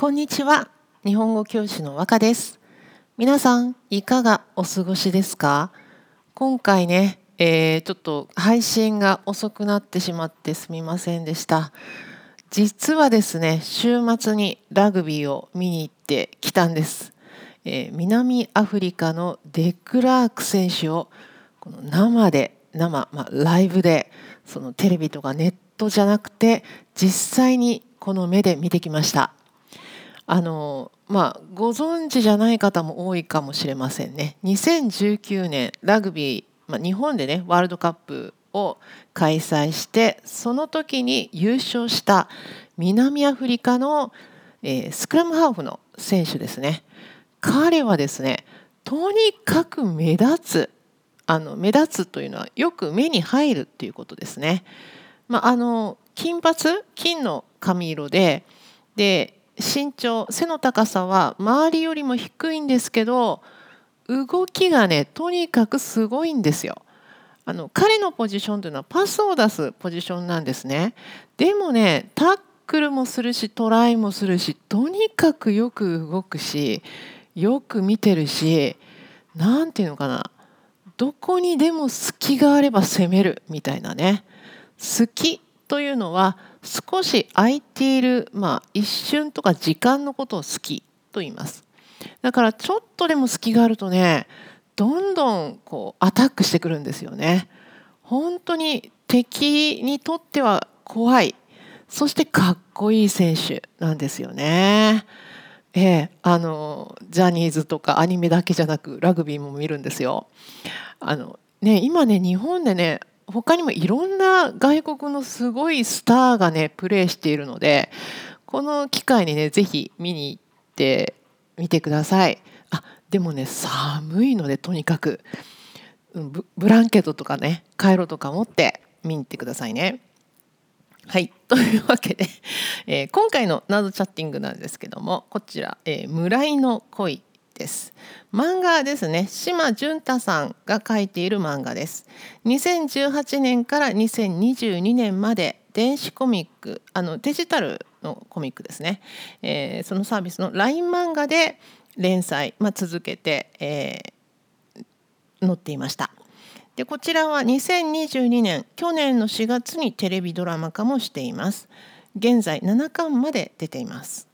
こんにちは。日本語教師の和歌です。皆さんいかがお過ごしですか？今回ね、えー、ちょっと配信が遅くなってしまってすみませんでした。実はですね週末にラグビーを見に行ってきたんです、えー、南アフリカのデクラーク選手をこの生で生、まあ、ライブでそのテレビとかネットじゃなくて実際にこの目で見てきました。あのまあご存知じゃない方も多いかもしれませんね2019年ラグビー、まあ、日本でねワールドカップを開催してその時に優勝した南アフリカの、えー、スクラムハーフの選手ですね彼はですねとにかく目立つあの目立つというのはよく目に入るっていうことですね。まあ、あの金髪金の髪色でで身長背の高さは周りよりも低いんですけど動きがねとにかくすごいんですよ。あの彼のポジションというのはパスを出すポジションなんですね。でもねタックルもするしトライもするしとにかくよく動くしよく見てるし何て言うのかなどこにでも隙があれば攻めるみたいなね隙というのは少し空いている、まあ、一瞬とか時間のことを好きと言います。だからちょっとでも隙があるとねどんどんこうアタックしてくるんですよね。本当に敵にとっては怖いそしてかっこいい選手なんですよね。ええ、あのジャニーズとかアニメだけじゃなくラグビーも見るんですよ。あのね今ね日本でね他にもいろんな外国のすごいスターがねプレーしているのでこの機会にね是非見に行ってみてください。あでもね寒いのでとにかくブランケットとかねカイロとか持って見に行ってくださいね。はい。というわけで、えー、今回のナードチャッティングなんですけども、こちら、えー、村井の恋です。漫画ですね。島淳太さんが書いている漫画です。2018年から2022年まで電子コミックあのデジタルのコミックですね、えー、そのサービスの LINE 漫画で連載、まあ、続けて、えー、載っていました。でこちらは2022年去年の4月にテレビドラマ化もしています。現在7巻まで出ています。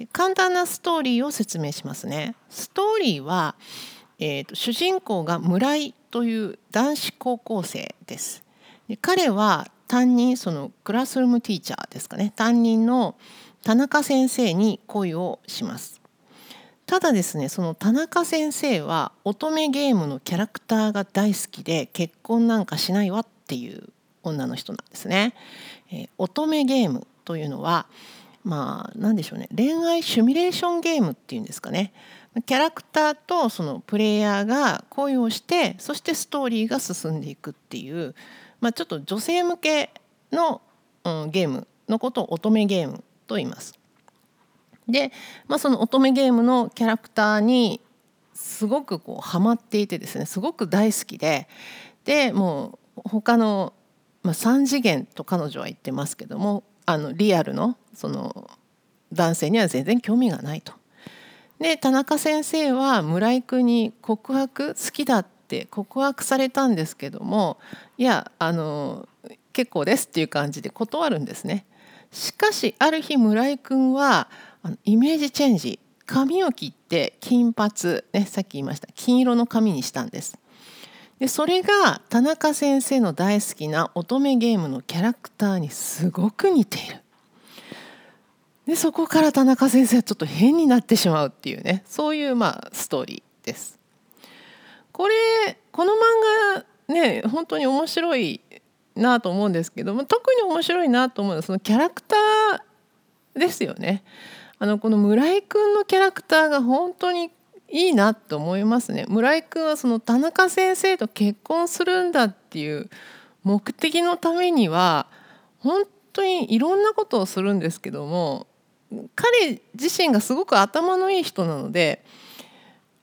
で簡単なストーリーを説明しますね。ストーリーは、えーと、主人公が村井という男子高校生です。で彼は担任そのクラスルームティーチャーですかね担任の田中先生に恋をします。ただですねその田中先生は乙女ゲームのキャラクターが大好きで結婚なんかしないわっていう女の人なんですね。えー、乙女ゲームというのはまあ何でしょうね恋愛シミュレーションゲームっていうんですかねキャラクターとそのプレイヤーが恋をしてそしてストーリーが進んでいくっていう、まあ、ちょっと女性向けの、うん、ゲームのことを乙女ゲームと言います。で、まあ、その乙女ゲームのキャラクターにすごくこうハマっていてですねすごく大好きででもう他の、まあ、3次元と彼女は言ってますけどもあのリアルのその男性には全然興味がないと。で田中先生は村井君に告白好きだって告白されたんですけどもいやあの結構ですっていう感じで断るんですね。しかしある日村井君はイメージチェンジ髪を切って金髪、ね、さっき言いました金色の髪にしたんです。でそれが田中先生の大好きな乙女ゲームのキャラクターにすごく似ている。でそこから田中先生はちょっと変になってしまうっていうねそういうまあストーリーです。これこの漫画ね本当に面白いなと思うんですけども特に面白いなと思うのはそのキャラクターですよね。あのこの村井くんのキャラクターが本当にいいなと思いますね。村井君はその田中先生と結婚するんだっていう目的のためには本当にいろんなことをするんですけども彼自身がすごく頭のいい人なので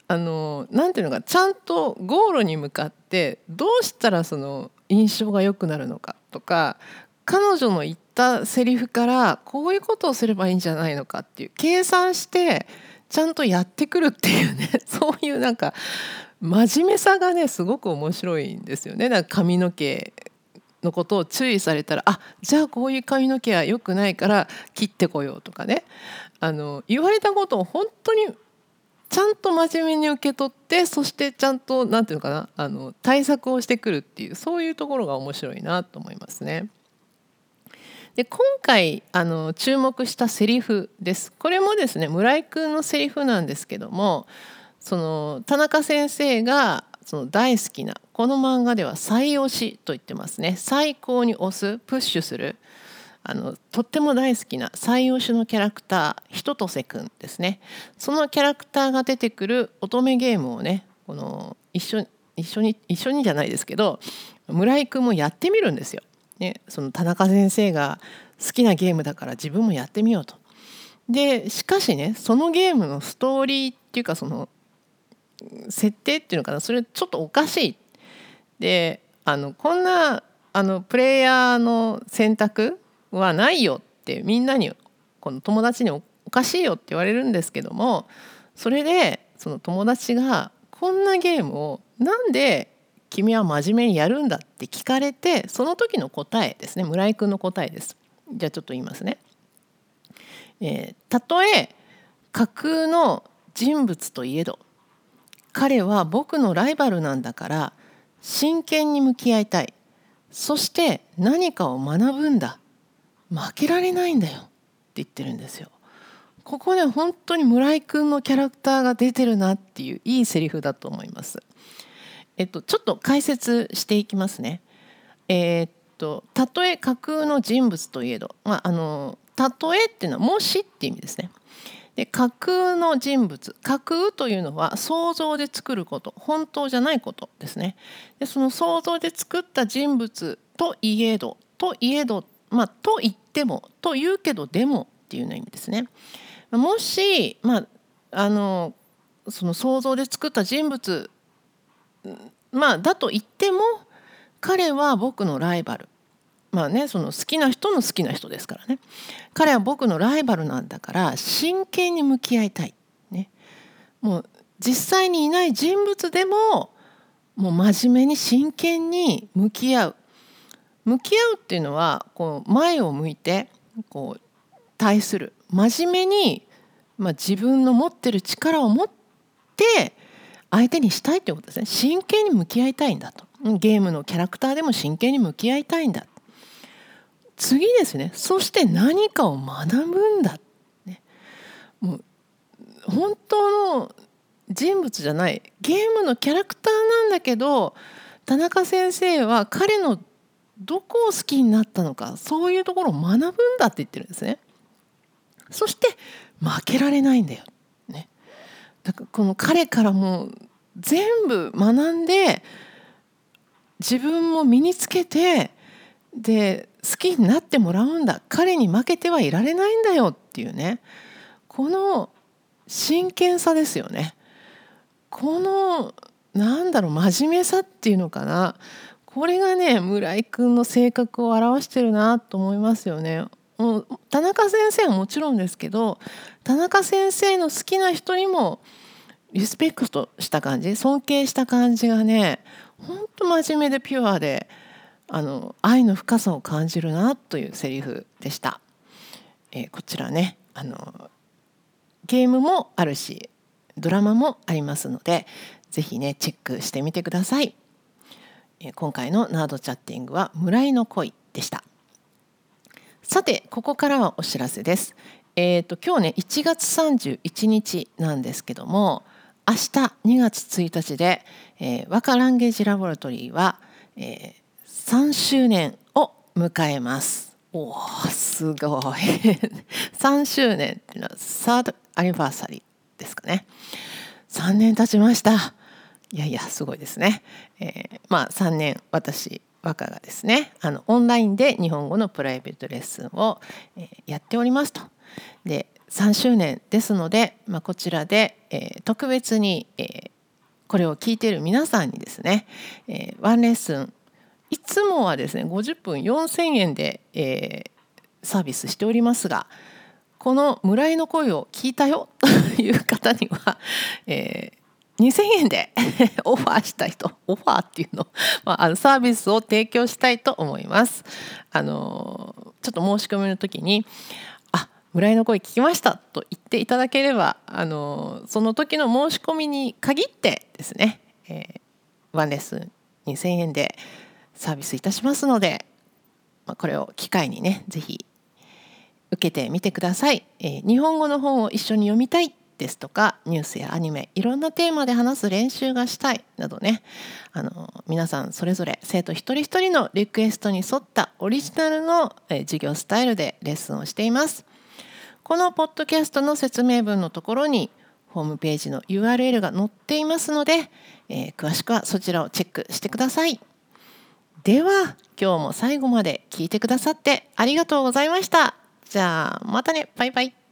あのなんていうのかちゃんとゴールに向かってどうしたらその印象が良くなるのかとか彼女の言ったセリフからこういうことをすればいいんじゃないのかっていう計算してちゃんとやってくるっていうね そういうなんか真面目さがねすごく面白いんですよね。だか髪の毛のことを注意されたらあじゃあこういう髪の毛は良くないから切ってこようとかねあの言われたことを本当にちゃんと真面目に受け取ってそしてちゃんと何て言うのかなあの対策をしてくるっていうそういうところが面白いなと思いますね。で今回あの注目したセリフです。これもですね村井君のセリフなんですけどもその田中先生がその大好きなこの漫画では最推しと言ってますね。最高に押すプッシュするあのとっても大好きな最推しのキャラクターひととせくんですね。そのキャラクターが出てくる乙女ゲームをねこの一緒一緒に一緒にじゃないですけど村井君もやってみるんですよ。ね、その田中先生が好きなゲームだから自分もやってみようと。でしかしねそのゲームのストーリーっていうかその設定っていうのかなそれちょっとおかしい。であのこんなあのプレイヤーの選択はないよってみんなにこの友達におかしいよって言われるんですけどもそれでその友達がこんなゲームをなんで君は真面目にやるんだって聞かれてその時の答えですね村井君の答えです。じゃあちょっと言いますね。えー、たとえ架空の人物といえど彼は僕のライバルなんだから真剣に向き合いたいそして何かを学ぶんだ負けられないんだよって言ってるんですよ。ここね本当に村井君のキャラクターが出てるなっていういいセリフだと思います。えっとちょっと解説していきますね。えー、っとたとえ架空の人物といえど、まあ、あのたとえっていうのはもしっていう意味ですね。で架空の人物架空というのは想像で作ること本当じゃないことですね。でその想像で作った人物といえどといえどまあと言ってもと言うけどでもっていうような意味ですね。もしまああのその想像で作った人物まあだと言っても彼は僕のライバル。まあねその好きな人の好きな人ですからね。彼は僕のライバルなんだから真剣に向き合いたい、ね、もう実際にいない人物でももう真面目に真剣に向き合う。向き合うっていうのはこう前を向いてこう対する。真面目に、まあ、自分の持ってる力を持って相手にしたいってことですね。真剣に向き合いたいんだと。ゲームのキャラクターでも真剣に向き合いたいんだ。次ですね。そして何かを学ぶんだ、ね、もう本当の人物じゃない。ゲームのキャラクターなんだけど田中先生は彼のどこを好きになったのかそういうところを学ぶんだって言ってるんですね。そして負けられないんだよ。だからこの彼からも全部学んで自分も身につけてで好きになってもらうんだ彼に負けてはいられないんだよっていうねこの真剣さですよね。このなんだろう真面目さっていうのかなこれがね村井君の性格を表してるなと思いますよね。もう田中先生はもちろんですけど田中先生の好きな人にもリスペクトした感じ尊敬した感じがねほんと真面目でピュアであの愛の深さを感じるなというセリフでした。えー、こちらねあのゲームもあるしドラマもありますので是非ねチェックしてみてください。今回のナードチャッティングは村井の恋でしたさてここからはお知らせです。えっ、ー、と今日ね1月31日なんですけども明日2月1日で、えー、若ランゲージラボラトリーは、えー、3周年を迎えます。おーすごい。3周年っていうのはサードアニバーサリーですかね。3年経ちました。いやいやすごいですね、えー、まあ3年私和歌がですねあのオンラインで日本語のプライベートレッスンを、えー、やっておりますと。で3周年ですので、まあ、こちらで、えー、特別に、えー、これを聞いている皆さんにですね、えー、ワンレッスンいつもはですね50分4000円で、えー、サービスしておりますがこの村井の声を聞いたよという方には、えー、2000円で オファーしたいとオファーっていうの,、まあ、あのサービスを提供したいと思います。あのちょっと申し込みの時にあ村井の声聞きましたと言っていただければあのその時の申し込みに限ってですね、えー、ワンレッスン2000円でサービスいたしますので、まあ、これを機会にね是非受けてみてください、えー、日本語の本を一緒に読みたいですとかニュースやアニメいろんなテーマで話す練習がしたいなどね。あの皆さんそれぞれ生徒一人一人のリクエストに沿ったオリジナルの、え、授業スタイルでレッスンをしています。このポッドキャストの説明文のところにホームページの URL が載っていますので、えー、詳しくはそちらをチェックしてください。では今日も最後まで聞いてくださってありがとうございました。じゃあまたね。バイバイ。